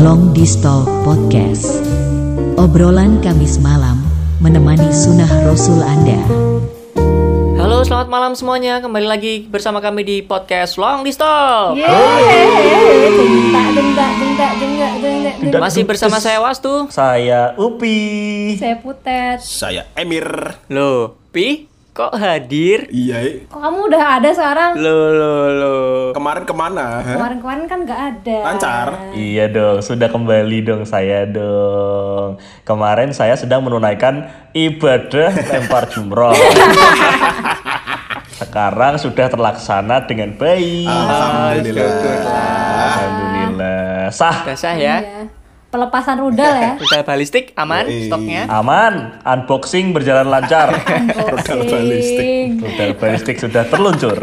Long Distal Podcast. Obrolan Kamis malam menemani sunnah Rasul Anda. Halo, selamat malam semuanya. Kembali lagi bersama kami di podcast Long Distal. Masih bersama saya Wastu. Saya Upi. Saya Putet. Saya Emir. Loh, Pi, kok hadir? Iya. Kok kamu udah ada sekarang? Loh, loh, loh. Kemarin ke mana? hah? Kemarin-kemarin kan nggak ada. Lancar. Iya dong, sudah kembali dong saya dong. Kemarin saya sedang menunaikan ibadah lempar jumroh. Sekarang sudah terlaksana dengan baik. Alhamdulillah. Alhamdulillah. Sah, Udah sah ya? Iya. Pelepasan rudal ya. Udah balistik, aman Yoi. stoknya? aman. Unboxing berjalan lancar. Rudal balistik. Rudal balistik sudah terluncur.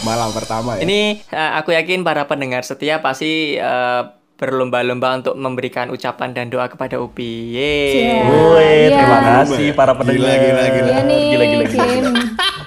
Malam pertama ya. Ini eh, aku yakin para pendengar setia pasti eh, berlomba-lomba untuk memberikan ucapan dan doa kepada Upi. Yeay. Woi, Iya. terima kasih para pendengar. Gila, gila, gila. Iya nih, Gila, gila, gila. Kim.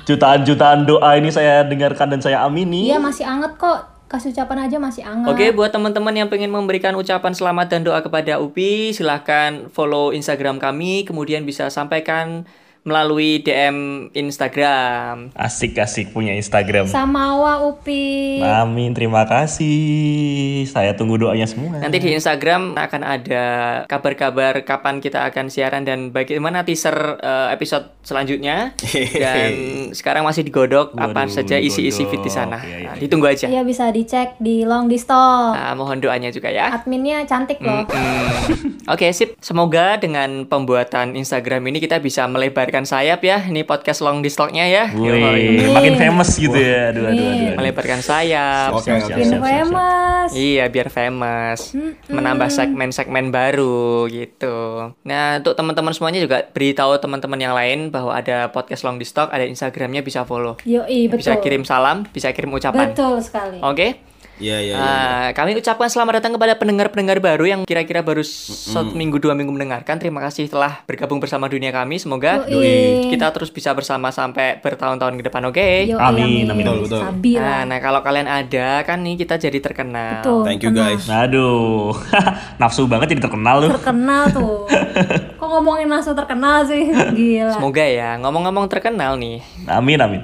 Jutaan-jutaan doa ini saya dengarkan dan saya amini. Iya masih anget kok. Kasih ucapan aja masih anget. Oke, buat teman-teman yang pengen memberikan ucapan selamat dan doa kepada Upi, silahkan follow Instagram kami, kemudian bisa sampaikan melalui DM Instagram. Asik-asik punya Instagram. Samawa Upi. Amin, terima kasih. Saya tunggu doanya semua. Nanti di Instagram akan ada kabar-kabar kapan kita akan siaran dan bagaimana teaser eh, episode selanjutnya. Dan sekarang masih digodok apa Waduh, saja isi-isi fit di sana. Iya, iya, Nah, ditunggu aja. Iya bisa dicek di Long Distal. Nah, mohon doanya juga ya. Adminnya cantik loh. Hmm. Oke, sip. Semoga dengan pembuatan Instagram ini kita bisa melebarkan sayap ya. Ini podcast long distance-nya ya. Wih, makin famous gitu ya. Aduh, aduh, aduh. aduh. Melebarkan sayap. Oke, oke. Makin famous. Iya, biar famous. Menambah segmen-segmen baru gitu. Nah, untuk teman-teman semuanya juga beritahu teman-teman yang lain bahwa ada podcast long distance, ada Instagramnya bisa follow. Yoi, betul. Bisa kirim salam, bisa kirim ucapan. Betul sekali. Oke? Iya, iya, iya. Ah, kami ucapkan selamat datang kepada pendengar-pendengar baru yang kira-kira baru satu minggu dua minggu mendengarkan. Terima kasih telah bergabung bersama dunia kami. Semoga Yoi. kita terus bisa bersama sampai bertahun-tahun ke depan. Oke. Yoi, Amin, amin. Betul, betul. Sabi Nah, nah, kalau kalian ada kan nih kita jadi terkenal. Betul. Thank you tenang. guys. Aduh, nafsu banget jadi terkenal lu. Terkenal tuh. Kok ngomongin langsung terkenal sih? Gila. Semoga ya. Ngomong-ngomong terkenal nih. Amin, amin.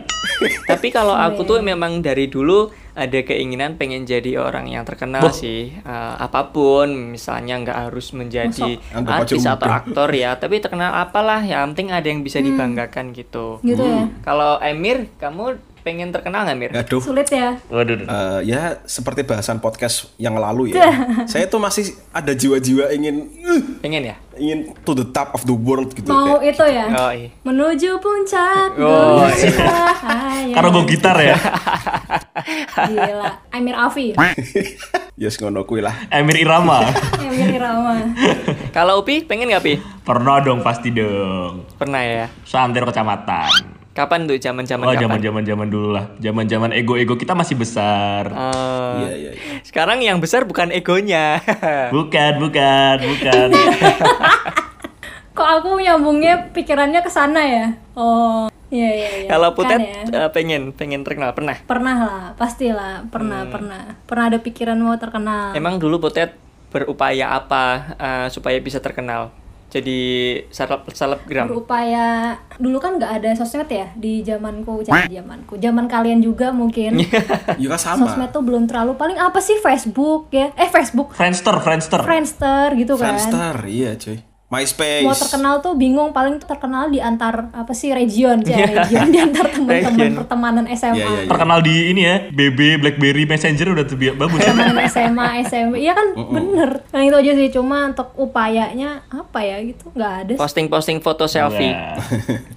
Tapi kalau aku tuh memang dari dulu ada keinginan pengen jadi orang yang terkenal Wah. sih. Eh, apa pun, misalnya nggak harus menjadi aja artis atau aktor ya. Tapi terkenal apalah, yang penting ada yang bisa dibanggakan gitu. Gitu ya. Kalau Emir, kamu pengen terkenal nggak Mir? Aduh. Sulit ya. Waduh, waduh. Eh, ya seperti bahasan podcast yang lalu ya. saya tuh masih ada jiwa-jiwa ingin uh, Pengen ya? ingin to the top of the world gitu. Mau Kayak- itu ya. Oh iya. Menuju puncak Oh, cahaya. Karena gue gitar ya. Gila. Amir Afi. Yes ngono kuwi lah. Emir Irama. Amir Irama. Kalau Upi, pengen nggak Pi? Pernah dong, pasti dong. Pernah ya. Santer kecamatan. Kapan tuh zaman-zaman Oh, kapan? zaman-zaman zaman dulu lah. Zaman-zaman ego-ego kita masih besar. Eh, Iya, iya, iya. Sekarang yang besar bukan egonya. Bukan, bukan, bukan. Kok aku nyambungnya pikirannya ke sana ya? Oh, iya iya iya. Kalau Kan Putet ya. eh, pengen pengen terkenal pernah. Pernah lah, pastilah. Pernah, pernah. Pernah ada pikiran mau terkenal. Emang dulu Putet berupaya apa eh, supaya bisa terkenal? Jadi seleb selebgram. berupaya dulu kan nggak ada sosmed ya di zamanku zamanku zaman kalian juga mungkin Ya kan sama. sosmed tuh belum terlalu paling apa sih Facebook ya eh Facebook Friendster, Friendster. Friendster gitu kan Friendster, iya cuy. MySpace. mau terkenal tuh bingung paling tuh terkenal di antar apa sih region ya region di antar teman-teman pertemanan SMA Iya, iya, iya. Terkenal di ini ya, BB, BlackBerry, Messenger udah tuh bagus. Teman SMA, SMP, iya kan bener. Nah itu aja sih, cuma untuk upayanya apa ya gitu, nggak ada. Posting-posting foto selfie. Nah,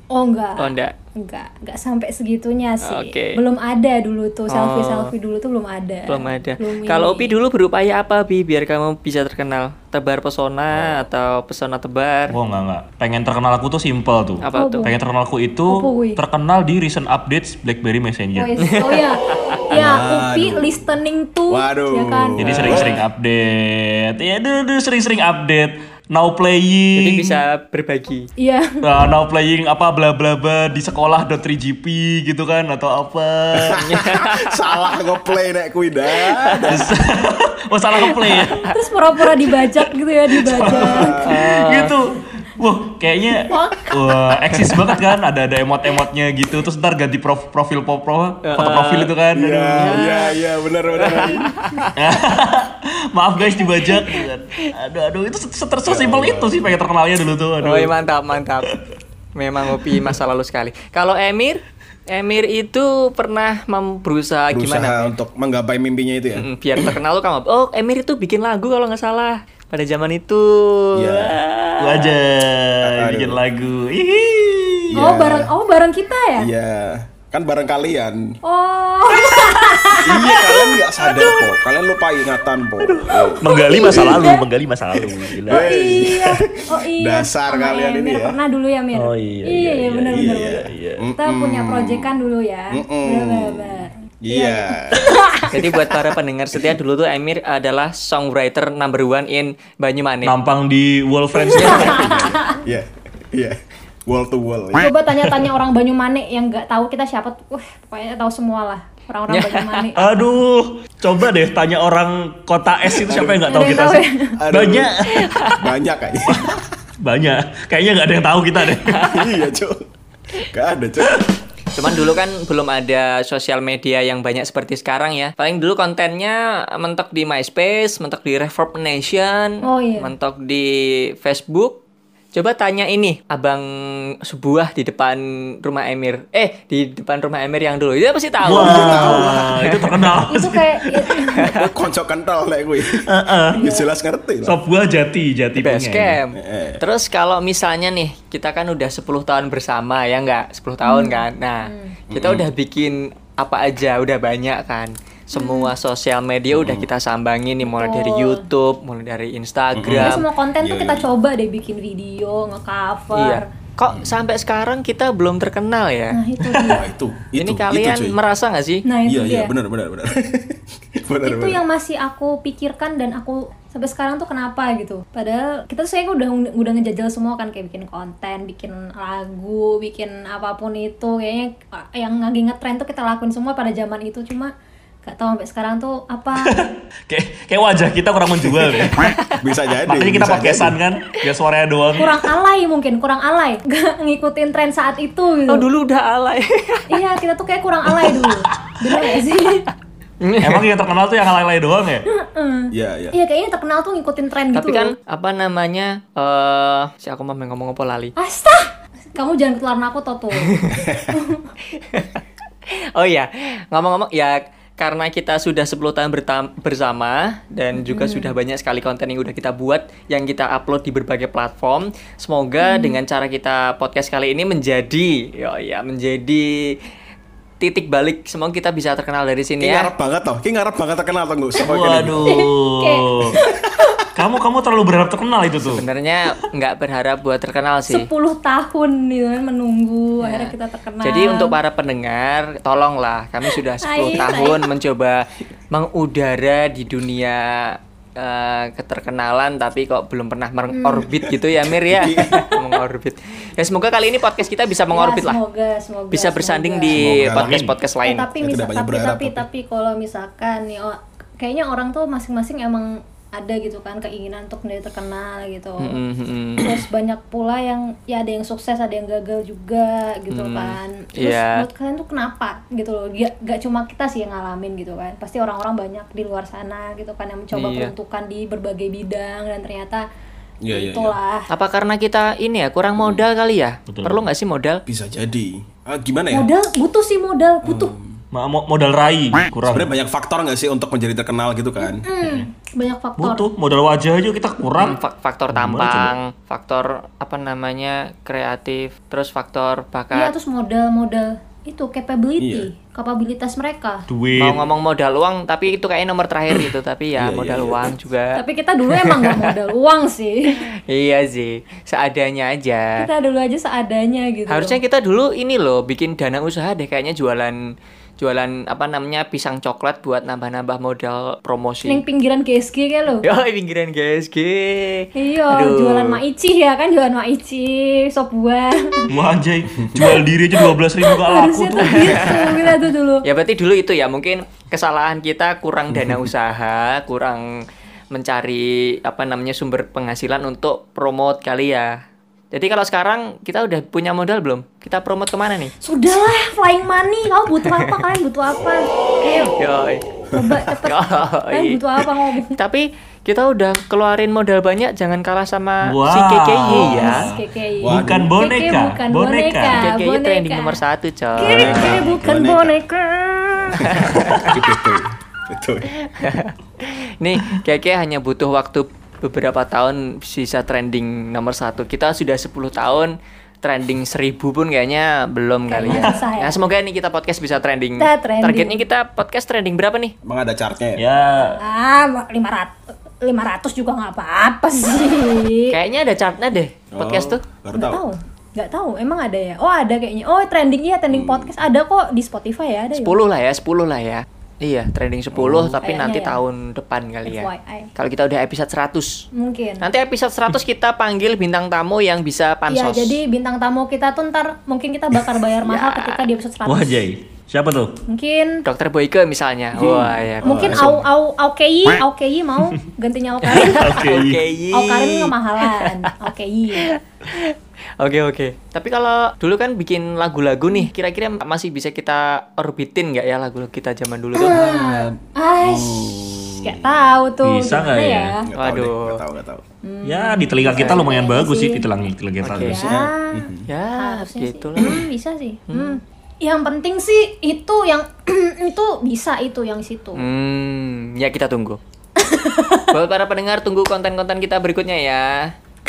Oh enggak, Oh enggak. Enggak, enggak sampai segitunya sih. Oke. Belum ada dulu tuh selfie selfie dulu tuh belum ada. Belum ada. Kalau. Upi dulu berupaya apa Bi biar kamu bisa terkenal? Tebar pesona atau pesona tebar? Oh enggak enggak. Pengen terkenal aku tuh simple tuh. Apa Oh, tuh? Pengen terkenal aku itu Wi? terkenal di recent updates BlackBerry Messenger. Oh, yes. oh ya, ya Upi listening tuh, Waduh. ya kan. Jadi sering-sering update. Ya dulu sering-sering update. Now playing. Jadi bisa berbagi. Iya. Nah, now playing apa bla bla bla di sekolah .3gp gitu kan atau apa. Salah ngeplay nek kuwi dah. oh salah ngeplay ya. Terus pura-pura dibajak gitu ya, dibajak. gitu. Wah, kayaknya wah eksis banget kan. Ada ada emot-emotnya gitu. Terus ntar ganti prof- profil pro, pro- foto profil itu kan. Iya, Aduh. iya, iya, benar benar. Maaf guys dibajak. Aduh aduh itu sesimpel itu sih pengen terkenalnya dulu tuh. Aduh. Oh iya, mantap, mantap. Memang ngopi masa lalu sekali. Kalau Emir, Emir itu pernah mem- berusaha, Berusaha gimana? untuk menggapai mimpinya itu ya. Biar terkenal tuh kamu. Oh, Emir itu bikin lagu kalau nggak salah pada zaman itu. Iya. Lu aja Aduh. bikin lagu. Ih. Oh, bareng oh bareng kita ya? Iya. Kan bareng kalian. Oh. iya, kalian nggak sadar po. Kalian lupa ingatan po. Oh. Menggali masa lalu, menggali masa lalu. Gila. Oh iya. Oh iya. Dasar Sama kalian ini Emir ya. Pernah dulu ya, Mir? Oh iya, Iya, iya, iya, benar benar. iya, benar. iya. Kita punya proyekan dulu ya. Benar benar. benar. Iya. Jadi buat para pendengar setia dulu tuh Emir adalah songwriter number one in Banyumanik. Nampang di wall friends Iya. Iya. Wall to wall. ya. Coba tanya-tanya orang Banyumanik yang nggak tahu kita siapa. Wah, pokoknya tahu semua lah orang-orang Ya. Banyumanik. Aduh, coba deh tanya orang kota S itu siapa yang nggak tahu kita tahu sih? ya? Aduh. Banyak, Banyak kayaknya. banyak. Kayaknya nggak ada yang tahu kita deh. iya, Cuk. Gak ada, Cuk. Cuman dulu kan belum ada sosial media yang banyak seperti sekarang ya. Paling dulu kontennya mentok di MySpace, mentok di Reverb Nation, Oh, iya. mentok di Facebook. Coba tanya ini, abang sebuah di depan rumah Emir. Eh, di depan rumah Emir yang dulu. Dia pasti tahu. Wah, itu terkenal. itu kayak konco kental lek kuwi. Ya jelas ngerti lah. Sebuah jati, jati punya. camp. Eh. Terus kalau misalnya nih, kita kan udah 10 tahun bersama ya nggak? 10 tahun kan. Nah, kita udah bikin apa aja, udah banyak kan. Semua sosial media udah kita sambangin nih mulai dari. YouTube, mulai dari ya, Instagram. semua konten tuh Iya, kita iya. coba deh bikin video, nge-cover. Iya. Kok sampai sekarang kita belum terkenal ya? Nah, itu dia. Wah, itu. itu Ini kalian itu, cuy. merasa nggak sih? Nah, Iya, itu iya, dia. benar benar benar. benar itu benar. yang masih aku pikirkan dan aku sampai sekarang tuh kenapa gitu padahal kita tuh saya udah udah ngejajal semua kan kayak bikin konten bikin lagu bikin apa pun itu kayaknya ah, yang lagi ngetren tuh kita lakuin semua pada zaman itu cuma gak tahu sampai sekarang tuh apa Kayak kayak wajah kita kurang menjual deh. Bisa jadi. Makanya kita podcastan jadi. kan, biar suaranya doang. kurang alay mungkin kurang alay gak ngikutin tren saat itu gitu Oh, dulu udah alay. iya kita tuh kayak kurang alay dulu bener gak sih Emang yang terkenal tuh yang alay-alay doang ya? Iya, iya. iya kayaknya terkenal tuh ngikutin tren gitu Tapi kan loh. apa namanya? Eh, si aku mau ngomong apa lali. Asta kamu jangan ketularan aku Toto Oh iya, ngomong-ngomong ya karena kita sudah 10 tahun bersama dan juga sudah banyak sekali konten yang udah kita buat yang kita upload di berbagai platform. Semoga dengan cara kita podcast kali ini menjadi ya ya menjadi titik balik. Semoga kita bisa terkenal dari sini ya. ngarep banget toh. Ki ngarep banget terkenal toh ini. Waduh. kamu kamu terlalu berharap terkenal itu tuh. Sebenarnya nggak berharap buat terkenal sih. 10 tahun gitu kan menunggu akhirnya kita terkenal. Jadi untuk para pendengar, tolonglah kami sudah 10 Hai, tahun mencoba mengudara di dunia eh, keterkenalan tapi kok belum pernah mengorbit gitu ya Mir ya. mengorbit. Ya semoga kali ini podcast kita bisa mengorbit Ya, lah. Semoga, semoga. Bisa bersanding semoga. di Semoga. podcast-podcast Eh, lain. tapi Ya, banyak tapi berharap, tapi tapi. tapi kalau misalkan nih oh, kayaknya orang tuh masing-masing emang ada gitu kan keinginan untuk menjadi terkenal gitu. Mm, mm, mm. Terus banyak pula yang ya ada yang sukses, ada yang gagal juga gitu kan. Terus iya. buat kalian tuh kenapa gitu loh? Gak, gak cuma kita sih yang ngalamin gitu kan. Pasti orang-orang banyak di luar sana gitu kan yang mencoba Iya. peruntukan di berbagai bidang dan ternyata Iya, iya, iya. itulah. Apa karena kita ini ya kurang modal kali ya? Perlu nggak sih modal? Bisa jadi. Ah, gimana ya? Modal butuh sih modal, butuh. Mo- modal rai kurang. Sebenarnya banyak faktor nggak sih untuk menjadi terkenal gitu kan? Hmm, banyak faktor. Butuh modal wajah aja kita kurang. Fa- faktor tampang, faktor apa namanya kreatif, terus faktor Iya, bakat. terus modal-modal itu capability, Iya. kapabilitas mereka. Duit. Mau ngomong modal uang, tapi itu kayaknya nomor terakhir gitu. Tapi Iya, ya iya, modal iya. uang juga. Tapi kita dulu emang nggak modal uang sih. iya sih, seadanya aja. Kita dulu aja seadanya gitu. Harusnya kita dulu ini loh bikin dana usaha deh kayaknya jualan jualan apa namanya pisang coklat buat nambah-nambah modal promosi. Neng pinggiran GSG kan lo. Yo, pinggiran GSG. Iya, jualan maici ya kan jualan maici, sop buah. Wah anjay, jual diri aja 12 ribu gak laku Harusnya tuh. tuh gitu, kita tuh dulu. Ya berarti dulu itu ya mungkin kesalahan kita kurang dana usaha, kurang mencari apa namanya sumber penghasilan untuk promote kali ya. Jadi kalau sekarang kita udah punya modal belum? Kita promote ke mana nih? Sudahlah, flying money. Kamu butuh apa? Kalian butuh apa? Ayo, Yoi. coba cepet. Kalian butuh apa ngomong? Tapi kita udah keluarin modal banyak, jangan kalah sama Wow. si KKY ya. Bukan boneka, bukan boneka. boneka. KKY boneka. trending nomor satu coy. Keke bukan Boneka. boneka. betul betul Nih, KKY hanya butuh waktu beberapa tahun bisa trending nomor satu. Kita sudah 10 tahun trending 1000 pun kayaknya belum kali ya. Ya. Nah, semoga nih kita podcast bisa trending. Kita trending. Targetnya kita podcast trending berapa nih? emang ada chartnya ya Ya, Ah, 500 500 juga nggak apa-apa sih. Kayaknya ada chartnya deh podcast Oh, tuh. baru Nggak tahu tahu. Nggak tahu. Emang ada ya? Oh, ada kayaknya. Oh, trending iya, trending Hmm. podcast ada kok di Spotify ya, ada ya. 10 lah ya, 10 lah ya. Iya, trending 10 tapi Kayaknya nanti ya. tahun depan kali ya. FYI. Kalau kita udah episode 100. Mungkin. Nanti episode 100 kita panggil bintang tamu yang bisa Iya, pansos. jadi bintang tamu kita tuh ntar mungkin kita bakal bayar mahal Ya. ketika di episode 100. wah Jay. Siapa tuh? Mungkin Dokter Boyke misalnya. Wah, ya. mungkin au au au KI, au KI mau gantinya au Karin. Oke. Au Karin Au KI. Oke oke. Tapi kalau dulu kan bikin lagu-lagu nih, kira-kira masih bisa kita orbitin nggak ya lagu kita zaman dulu tuh? Aish, nggak tahu tuh. Bisa nggak gimana ya? nggak tahu deh, Waduh. nggak tahu nggak tahu Ya di telinga kita lumayan Kayaknya bagus sih sih. di telinga kita. Oke. Ya, Ya, harusnya gitu sih. lah. Hmm, bisa sih. Hmm. Yang penting sih itu yang itu bisa itu yang situ. Hmm, ya kita tunggu. Buat para pendengar tunggu konten-konten kita berikutnya ya.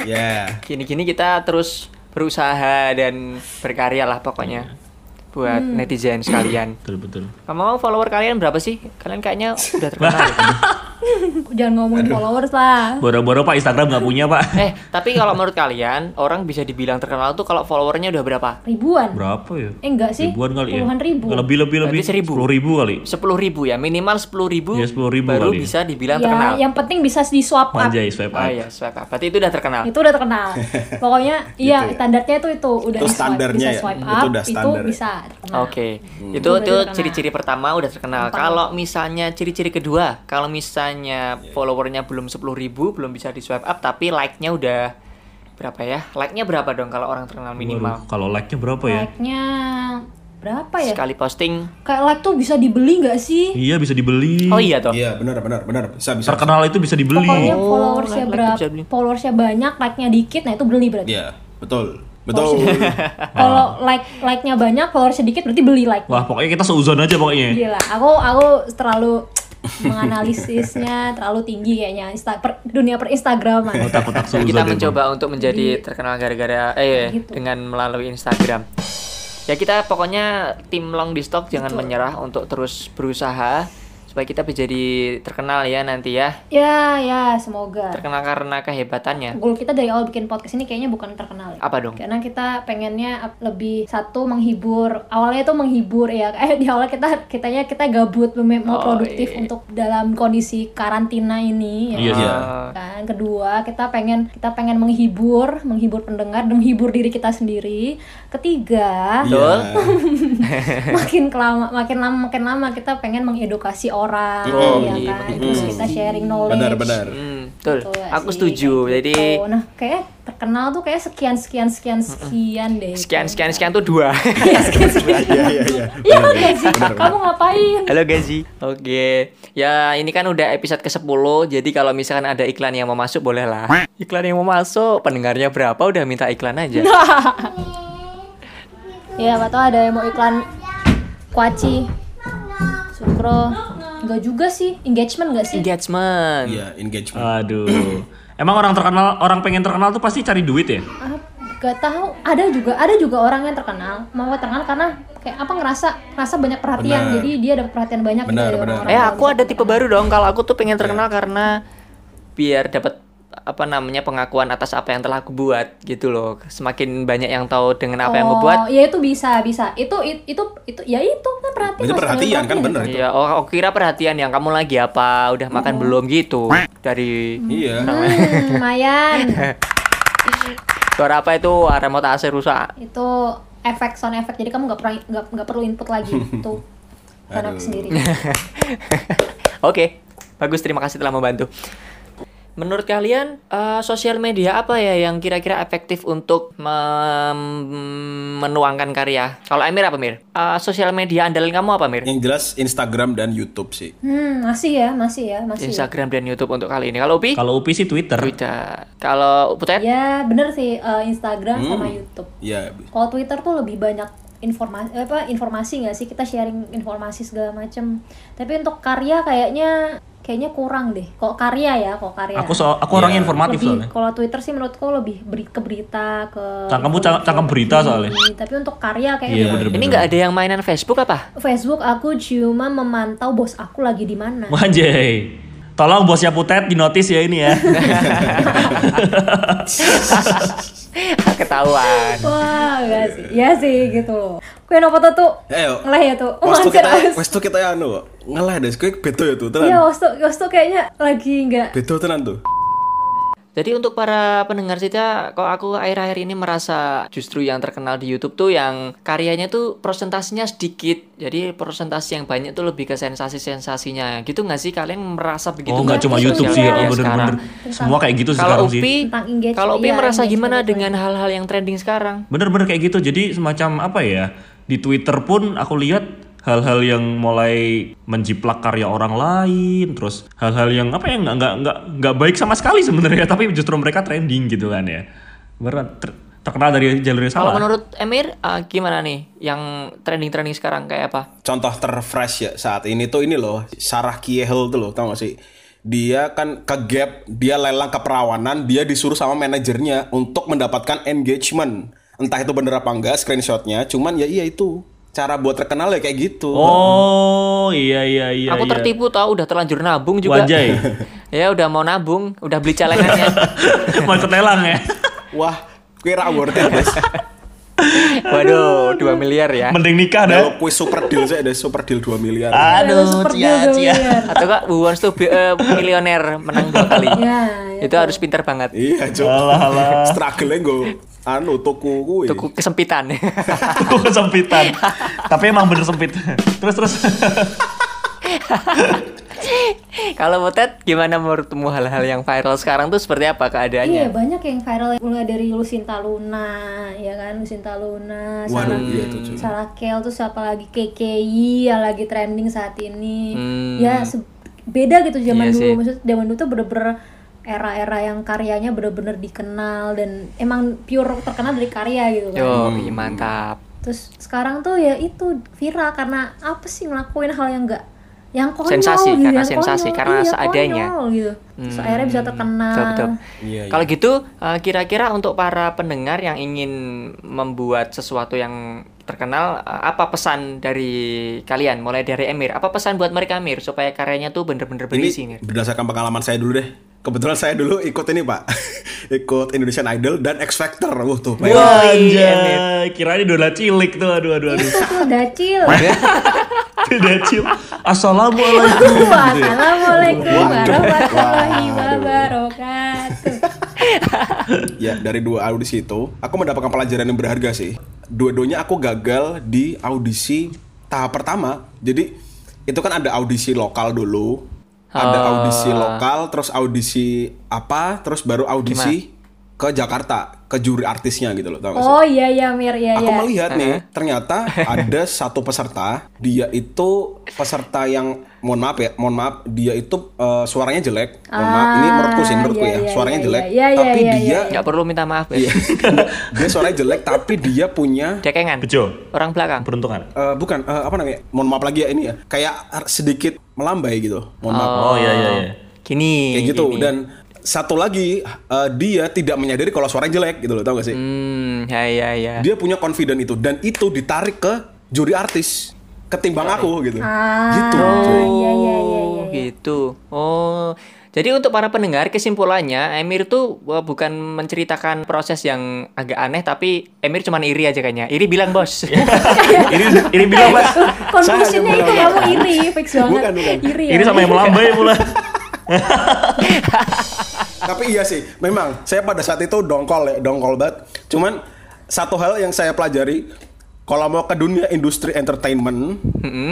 Ya Gini-gini kita terus berusaha dan berkarya lah pokoknya buat Hmm. netizen sekalian. Betul betul. Kamu mau follower kalian berapa sih? Kalian kayaknya udah terkenal. ya. Jangan ngomongin followers lah. Boro-boro Pak Instagram nggak punya Pak. eh, tapi kalau menurut kalian orang bisa dibilang terkenal tuh kalau followernya udah berapa? Ribuan. Berapa ya? Eh enggak sih? Ribuan kali ya? Puluhan ribu. Lebih lebih lebih. Berarti seribu. Sepuluh ribu kali. Sepuluh ribu ya minimal sepuluh ribu, Ya, 10.000 baru kali. bisa dibilang ya, terkenal. yang penting bisa di swap up. Manjay swipe Oh up. iya, swipe up. Berarti itu udah terkenal. Itu udah terkenal. Pokoknya iya ya. standarnya itu itu udah Itu standarnya bisa ya? swipe Itu up, udah itu standar ya? bisa terkenal. Oke, itu Itu itu udah terkenal. ciri-ciri pertama udah terkenal. Kalau misalnya ciri-ciri kedua, kalau misalnya followernya belum 10.000 ribu, belum bisa di swipe up, tapi like-nya udah berapa ya? Like-nya berapa dong kalau orang terkenal minimal? Waduh, kalau like-nya berapa ya? Like-nya berapa ya? Sekali posting. Kayak like tuh bisa dibeli nggak sih? Iya bisa dibeli. Oh iya toh. iya benar benar benar bisa bisa Terkenal itu bisa dibeli. Pokoknya Oh, followersnya like-like berapa? bisa beli. Followersnya banyak, like-nya dikit, nah itu beli berarti. Iya betul betul Kalau like like-nya banyak, followersnya dikit berarti beli like. Wah pokoknya kita seuzon aja pokoknya. Gila, aku aku terlalu menganalisisnya terlalu tinggi kayaknya Insta, per, dunia per Instagraman. Otak-otak. Kita mencoba untuk menjadi terkenal gara-gara eh Gitu. dengan melalui Instagram. Ya kita pokoknya tim long di stock jangan menyerah untuk terus berusaha supaya kita bisa jadi terkenal ya nanti ya. Ya, ya, semoga. Terkenal karena kehebatannya. Goal kita dari awal bikin podcast ini kayaknya bukan terkenal. ya. Apa dong? Karena kita pengennya lebih satu menghibur. Awalnya itu menghibur ya. Eh di awal kita kitanya kita gabut mem- Oh, mau produktif iya. untuk dalam kondisi karantina ini. Iya Ya. sih. Ah, kan kedua kita pengen kita pengen menghibur menghibur pendengar dan menghibur diri kita sendiri ketiga Betul. Iya. makin kelama makin lama makin lama kita pengen mengedukasi orang Oh, ya iya, kan betul. terus kita sharing knowledge benar benar Hmm, betul. Gitu ya Aku sih, setuju. kayak Jadi gitu. nah kayak terkenal tuh kayak sekian sekian sekian sekian deh sekian sekian sekian tuh dua. Iya, sekian sekian iya iya iya iya sih kamu ngapain Halo Gazi. Oke. Ya, ini kan udah episode ke-10. Jadi kalau misalkan ada iklan yang mau masuk boleh lah. Iklan yang mau masuk, pendengarnya berapa udah minta iklan aja. ya atau ada yang mau iklan kuaci sukro enggak juga sih engagement enggak sih Engagement. iya engagement Aduh. Emang orang terkenal, orang pengen terkenal tuh pasti cari duit ya? Ah, gak tahu ada juga ada juga orang yang terkenal mau terkenal karena kayak apa ngerasa ngerasa banyak perhatian Benar. jadi dia dapat perhatian banyak gitu Benar, dari benar. orang-orang Eh, kalau aku ada tipe baru dong. Kalau aku tuh pengen terkenal Iya. karena biar dapat apa namanya pengakuan atas apa yang telah aku buat gitu loh. Semakin banyak yang tahu dengan apa yang aku buat. Oh, ya itu bisa, bisa. Itu it- itu itu ya itu kan perhatian. Itu perhatian kan perhatian. bener itu. Iya, oh, aku kira perhatian yang kamu lagi apa, udah makan belum gitu. Dari Iya. Hmm, lumayan. suara apa itu remote AC rusak. itu efek sound effect. Jadi kamu nggak perlu nggak nggak perlu input lagi itu. Karena sendiri. Oke, bagus terima kasih telah membantu. Menurut kalian eh, sosial media apa ya yang kira-kira efektif untuk mem- menuangkan karya? Kalau Emir apa Mir? Eh, sosial media andalan kamu apa Mir? Yang jelas Instagram dan YouTube sih. Hmm, masih ya, masih ya, masih. ya. Instagram dan YouTube untuk kali ini. Kalau Upi? Kalau Upi sih Twitter. Twitter. Kalau Putet? Ya, bener sih eh, Instagram sama Hmm. YouTube. Ya, Kalau Twitter tuh lebih banyak informasi apa informasi nggak sih kita sharing informasi segala macem. Tapi untuk karya kayaknya kayaknya kurang deh. Kok karya ya, kok karya. Aku so, aku orangnya Iya. informatif lebih soalnya. kalau Twitter sih menurutku lebih beri, ke berita ke Cangkemmu cang- cangkem berita soalnya. Iya, tapi untuk karya kayaknya Iya, kurang. bener-bener. Ini nggak ada yang mainan Facebook apa? Facebook aku cuma memantau bos aku lagi di mana. Wanjay. Tolong bosnya Putet di notice ya ini ya. Ketahuan. Wah, enggak sih. Ya sih gitu loh. Kue nopo tuh tuh Ayo. ngeleh ya tuh. Oh, Waktu kita, waktu kita anu, ngalah deh, kayak beto ya tuh, Iya, tenan. waktu waktu kayaknya lagi nggak Beto tenan tuh. Jadi untuk para pendengar kita, kok aku akhir-akhir ini merasa justru yang terkenal di YouTube tuh yang karyanya tuh persentasenya sedikit. Jadi persentase yang banyak tuh lebih ke sensasi-sensasinya. Gitu nggak sih kalian merasa begitu? oh nggak cuma YouTube sih ya, bener-bener. sekarang? Semua kayak gitu Kalau sekarang sih. Upi, engagement, kalau Upi iya, merasa gimana dengan hal-hal yang trending sekarang? Bener-bener kayak gitu. Jadi semacam apa ya? Di Twitter pun aku lihat hal-hal yang mulai menjiplak karya orang lain, terus hal-hal yang apa ya nggak nggak nggak nggak baik sama sekali sebenarnya, tapi justru mereka trending gitu kan ya. Berat ter- terkenal dari jalur yang Kalau salah. menurut Emir, ah, gimana nih yang trending-trending sekarang kayak apa? Contoh terfresh ya saat ini tuh ini loh, Sarah Kiehel tuh loh, tau gak sih? Dia kan ke gap, dia lelang keperawanan, dia disuruh sama manajernya untuk mendapatkan engagement. Entah itu bener apa enggak screenshotnya, cuman ya iya itu. Cara buat terkenal ya kayak gitu. Oh iya iya iya. Aku iya. tertipu tau, udah terlanjur nabung juga. Wajay. ya udah mau nabung, udah beli celengannya. Mau ikut lelang ya. Wah, kira worth it guys. Waduh, 2 miliar ya. Mending nikah dah. Kalau kuis super deal saya ada super deal 2 miliar. Aduh, super cia deal cia. Atau kak Who Wants to be a Millionaire menang dua kali. Ya, ya. Itu harus pintar banget. Iya, Cuk. Alah alah. Struggle gue anu toko kuwi. Tuku kesempitan. Tuh kesempitan. Tapi emang bener sempit. Terus terus. Kalau Butet, gimana menurutmu hal-hal yang viral sekarang tuh seperti apa Iya keadaannya? banyak yang viral mulai dari Lucinta Luna ya kan Lucinta Luna Waduh, Sarah, iya tuh. Sarah Kel tuh siapa lagi KKI yang lagi trending saat ini Hmm. ya beda gitu zaman Iya dulu sih. maksud zaman dulu tuh bener-bener era-era yang karyanya bener-bener dikenal dan emang pure terkenal dari karya gitu kan Yo, iya, mantap. terus sekarang tuh ya itu viral karena apa sih ngelakuin hal yang enggak yang konyol Sensasi, gitu, karena yang sensasi, konyol. karena Iya, seadanya. konyol gitu terus Hmm, akhirnya bisa terkenal Betul, betul. Iya, iya. Kalau gitu, eh, kira-kira untuk para pendengar yang ingin membuat sesuatu yang terkenal, eh, apa pesan dari kalian? Mulai dari Emir, apa pesan buat mereka Emir supaya karyanya tuh bener-bener berisi Ini Mir? berdasarkan pengalaman saya dulu deh. Kebetulan saya dulu ikut ini pak, ikut Indonesian Idol dan X Factor. Wah tuh. Wah, anjay. Kirain idola cilik tuh. Aduh aduh aduh. itu tuh dacil Dacil. Assalamualaikum. Assalamualaikum Waduh. warahmatullahi wabarakatuh ya dari dua audisi itu, aku mendapatkan pelajaran yang berharga sih. Dua-duanya aku gagal di audisi tahap pertama. Jadi itu kan ada audisi lokal dulu, ada Oh. audisi lokal, terus audisi apa, terus baru audisi ke Jakarta, ke juri artisnya gitu loh, tau gak sih? oh iya iya Mir iya Aku iya melihat nih, ternyata ada satu peserta, dia itu peserta yang mohon maaf ya, mohon maaf, dia itu eh, suaranya jelek. Mohon maaf, ini menurutku sih, menurutku iya, ya, iya, suaranya iya, jelek. iya, iya, tapi iya, dia, Nggak perlu minta maaf ya. iya, dia suaranya jelek, tapi dia punya, Cekengan. Bejo. Orang belakang. Peruntungan. eh, bukan eh, apa namanya, mohon maaf lagi ya ini ya, kayak sedikit melambai gitu, mohon maaf. Oh iya iya iya. Gini. Kayak gitu, gini. dan satu lagi eh, dia tidak menyadari kalau suaranya jelek gitu loh, tau gak sih? Hmm, ya ya ya. Dia punya confident itu dan itu ditarik ke juri artis ketimbang aku gitu. ah Gitu. iya cuy. iya iya iya Oh, iya. gitu. Oh, Jadi untuk para pendengar kesimpulannya Emir tuh bukan menceritakan proses yang agak aneh tapi Emir cuma iri aja kayaknya. Iri bilang bos. ini ini bilang mas Conclusionnya itu kamu iri, fix banget. Bukan, bukan. Iri ya. ini sama yang melambai pula Tapi iya sih, memang saya pada saat itu dongkol ya, dongkol banget. Cuman satu hal yang saya pelajari, kalau mau ke dunia industri entertainment,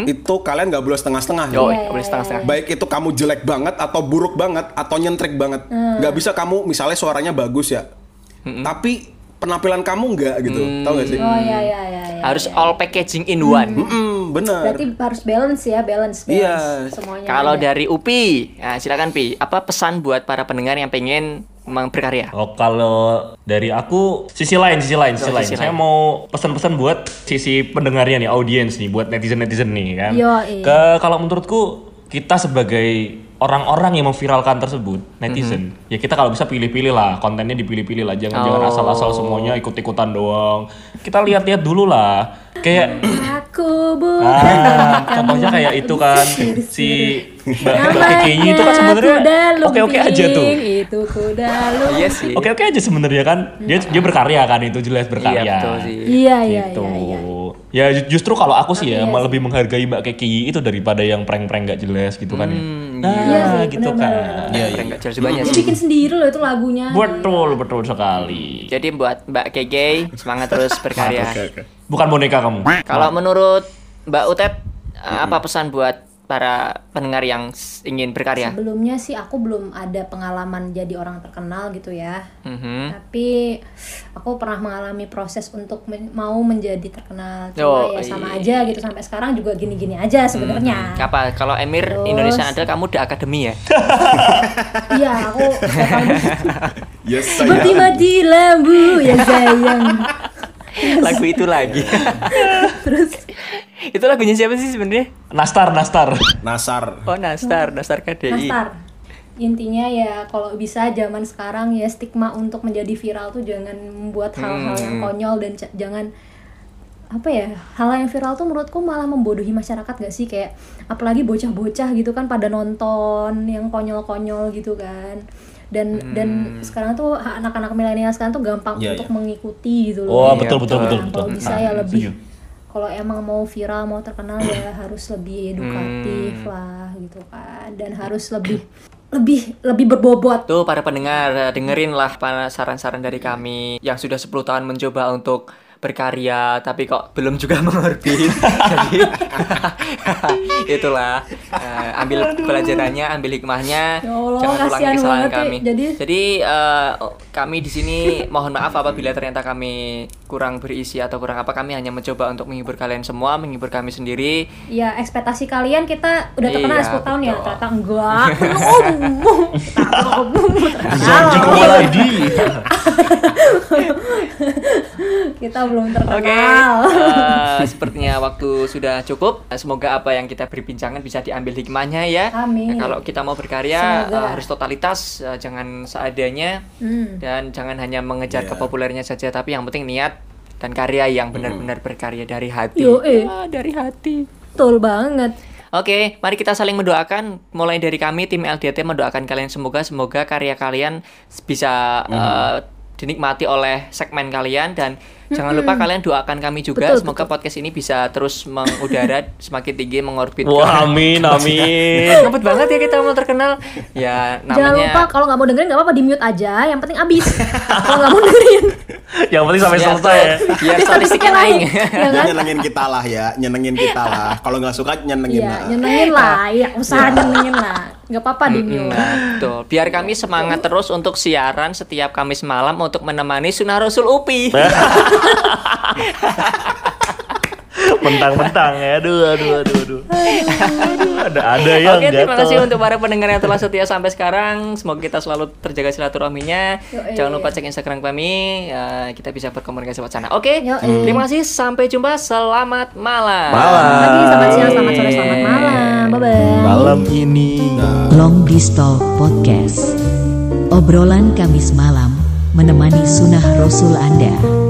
itu kalian nggak boleh setengah-setengah. Yo, ya. boleh setengah-setengah. Baik itu kamu jelek banget atau buruk banget atau nyentrik banget, nggak bisa kamu misalnya suaranya bagus ya, tapi penampilan kamu nggak gitu, tau gak sih? Oh iya iya iya. iya. Harus all packaging in one. Mm, bener. Berarti harus balance ya, balance, balance. Iya. Semuanya. Kalau ada. dari Upi, nah, silakan Pi. Apa pesan buat para pendengar yang pengen memang berkarya? Oh kalau dari aku sisi lain sisi lain sisi Oh, lain. sisi Saya lain. mau pesan-pesan buat sisi pendengarnya nih audiens nih buat netizen netizen nih kan. Yoi. Ke kalau menurutku kita sebagai orang-orang yang memviralkan tersebut netizen ya kita kalau bisa pilih-pilih lah kontennya dipilih-pilih lah jangan jangan Oh. asal-asal semuanya ikut-ikutan doang. Kita lihat-lihat dulu lah kayak Aku bukan Ah, contohnya kayak itu kan si Mbak Kiki itu kan sebenarnya kuda oke-oke aja tuh. Itu kuda lumping. Iya sih. Oke-oke aja sebenarnya kan. Dia dia berkarya kan itu jelas berkarya. Iya betul sih. Iya iya gitu. iya. iya. Ya ju- justru kalau aku sih ya Iya lebih menghargai Mbak Keki itu daripada yang prank-prank gak jelas gitu kan ya. Nah, Iya sih, gitu benar-benar. kan. Iya, Keren nggak jelas banyak sih. Dibikin sendiri loh itu lagunya. Betul, betul sekali. Jadi buat Mbak Kege semangat terus berkarya. Oke, oke. Bukan boneka kamu. Kalau menurut Mbak Utep apa pesan buat para pendengar yang ingin berkarya? Sebelumnya sih aku belum ada pengalaman jadi orang terkenal gitu ya. Mhm. Tapi aku pernah mengalami proses untuk men- mau menjadi terkenal. Oh, Cuma ya sama iya. aja gitu sampai sekarang juga gini-gini aja sebenarnya. Apa kalau Emir Terus- Indonesian Idol kamu udah akademi ya? Iya, aku Yes, seperti mati lambu ya sayang. Lagu itu lagi. Terus itu lagunya siapa sih sebenarnya? Nastar, nastar. Nasar. Oh Nastar, Nastar KDI. Nastar. Intinya ya kalau bisa zaman sekarang ya stigma untuk menjadi viral tuh jangan membuat hal-hal yang Hmm. konyol dan jangan apa ya hal yang viral tuh menurutku malah membodohi masyarakat gak sih kayak apalagi bocah-bocah gitu kan pada nonton yang konyol-konyol gitu kan dan dan sekarang tuh anak-anak milenial sekarang tuh gampang Iya, untuk iya. mengikuti gitu loh Oh, Iya, betul betul betul. betul betul. kalau bisa Ah, ya lebih setuju. Kalau emang mau viral mau terkenal ya harus lebih edukatif lah gitu kan. Dan harus lebih lebih lebih berbobot. Tuh para pendengar dengerin lah para saran-saran dari kami yang sudah 10 tahun mencoba untuk berkarya tapi kok belum juga mengorbit. Jadi itulah. Eh, ambil pelajarannya, ambil hikmahnya, Ya Allah, jangan ulangi kesalahan banget, kami. Jadi- Jadi eh, kami di sini mohon maaf apabila ternyata kami kurang berisi atau kurang apa. Kami hanya mencoba untuk menghibur kalian semua, menghibur kami sendiri. ya ekspektasi kalian kita udah terkenal Iya, 10 tahun ya? ternyata enggak. Lagi. kita belum Oke, terkenal eh, sepertinya waktu sudah cukup. Semoga apa yang kita berbincangan bisa diambil hikmahnya ya. Amin. Nah, kalau kita mau berkarya Semoga. eh, harus totalitas, eh, jangan seadanya Hmm. dan jangan hanya mengejar Iya. kepopulernya saja, tapi yang penting niat dan karya yang benar-benar berkarya dari hati. Yo, eh. Ah, dari hati. betul banget Oke, mari kita saling mendoakan. Mulai dari kami tim LDT mendoakan kalian semoga semoga karya kalian bisa eh, dinikmati oleh segmen kalian dan jangan lupa kalian doakan kami juga Betul, semoga podcast ini bisa terus mengudara semakin tinggi mengorbit. Wah, amin, amin. Ngebut banget ya kita mau terkenal. Ya jangan namanya lupa kalau nggak mau dengerin nggak apa-apa di mute aja yang penting abis kalau nggak mau dengerin Yang penting sampai Ya, selesai ya. tuh, biar statistiknya naik. ya Ya, kan nyenengin kita lah ya, nyenengin kita lah. Kalau nggak suka nyenengin Iya, lah. nyenengin lah, ya usaha nyenengin lah. Gak apa-apa di mute. Betul. Biar kami semangat terus untuk siaran setiap Kamis malam untuk menemani Sunnah Rasul Upi. Mentang-mentang ya. Aduh, aduh, aduh, aduh. Aduh, ada ada yang Oke, terima jatuh. kasih untuk para pendengar yang telah setia sampai sekarang. Semoga kita selalu terjaga silaturahminya. Yoi. Jangan lupa cek Instagram kami. eh, kita bisa berkomunikasi lewat sana. Oke. Yoi. Terima kasih. Sampai jumpa. Selamat malam. Malam. Selamat pagi, selamat siang, selamat sore, selamat malam. Bye-bye. Malam ini. Long Distal Podcast. Obrolan Kamis malam menemani sunnah Rasul Anda.